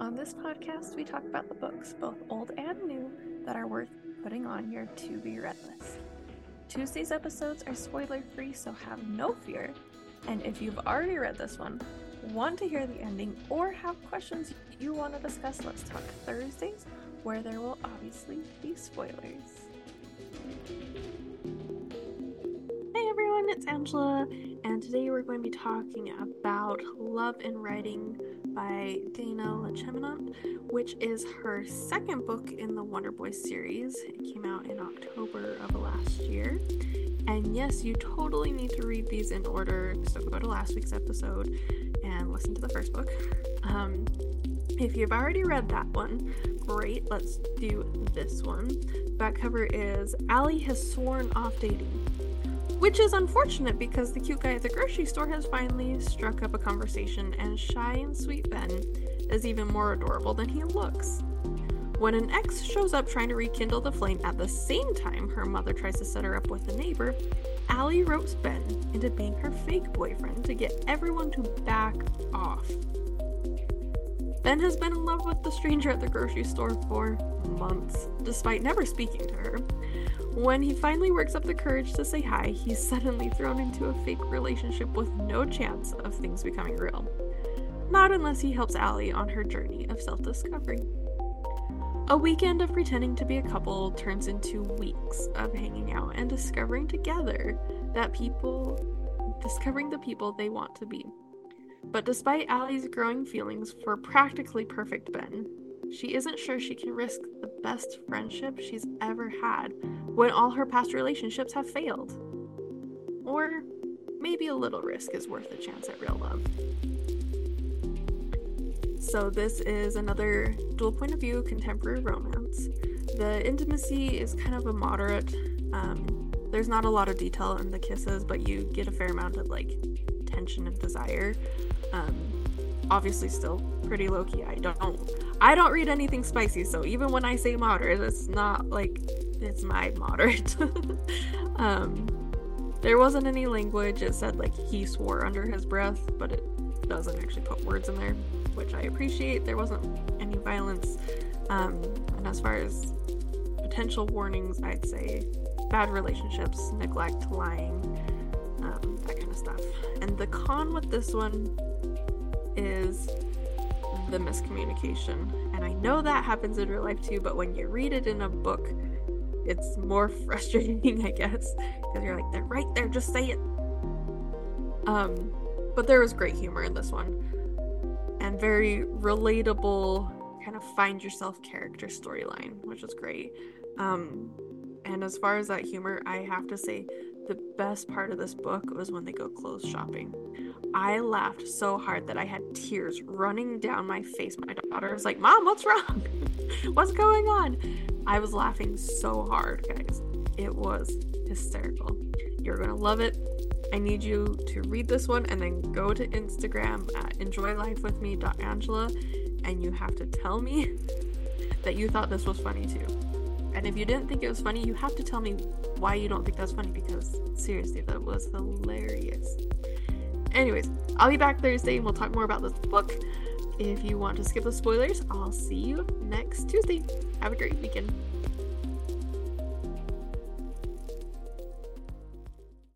On this podcast, we talk about the books, both old and new, that are worth putting on your to be read list. Tuesday's episodes are spoiler free, so have no fear. And if you've already read this one, want to hear the ending, or have questions you want to discuss, let's talk Thursdays, where there will obviously be spoilers. It's Angela, and today we're going to be talking about Love in Writing by Dana LeCheminant, which is her second book in the Wonder Boys series. It came out in October of last year. And yes, you totally need to read these in order, so go to last week's episode and listen to the first book. Um, if you've already read that one, great, let's do this one. Back cover is Allie has sworn off dating. Which is unfortunate because the cute guy at the grocery store has finally struck up a conversation, and shy and sweet Ben is even more adorable than he looks. When an ex shows up trying to rekindle the flame at the same time her mother tries to set her up with a neighbor, Allie ropes Ben into being her fake boyfriend to get everyone to back off. Ben has been in love with the stranger at the grocery store for months, despite never speaking to her. When he finally works up the courage to say hi, he's suddenly thrown into a fake relationship with no chance of things becoming real. Not unless he helps Allie on her journey of self discovery. A weekend of pretending to be a couple turns into weeks of hanging out and discovering together that people, discovering the people they want to be. But despite Allie's growing feelings for practically perfect Ben, she isn't sure she can risk the best friendship she's ever had when all her past relationships have failed. Or maybe a little risk is worth a chance at real love. So, this is another dual point of view contemporary romance. The intimacy is kind of a moderate. Um, there's not a lot of detail in the kisses, but you get a fair amount of like tension and desire. Um, obviously, still pretty low key. I don't I don't read anything spicy, so even when I say moderate, it's not like it's my moderate. um, there wasn't any language. It said like he swore under his breath, but it doesn't actually put words in there, which I appreciate. There wasn't any violence. Um, and as far as potential warnings, I'd say bad relationships, neglect, lying, stuff. And the con with this one is the miscommunication. And I know that happens in real life too, but when you read it in a book, it's more frustrating, I guess, because you're like, they're right there, just say it. Um, but there was great humor in this one, and very relatable, kind of find yourself character storyline, which was great. Um, and as far as that humor, I have to say the best part of this book was when they go clothes shopping. I laughed so hard that I had tears running down my face. My daughter was like, Mom, what's wrong? what's going on? I was laughing so hard, guys. It was hysterical. You're going to love it. I need you to read this one and then go to Instagram at enjoylifewithme.angela and you have to tell me that you thought this was funny too. And if you didn't think it was funny, you have to tell me why you don't think that's funny because seriously, that was hilarious. Anyways, I'll be back Thursday and we'll talk more about this book. If you want to skip the spoilers, I'll see you next Tuesday. Have a great weekend.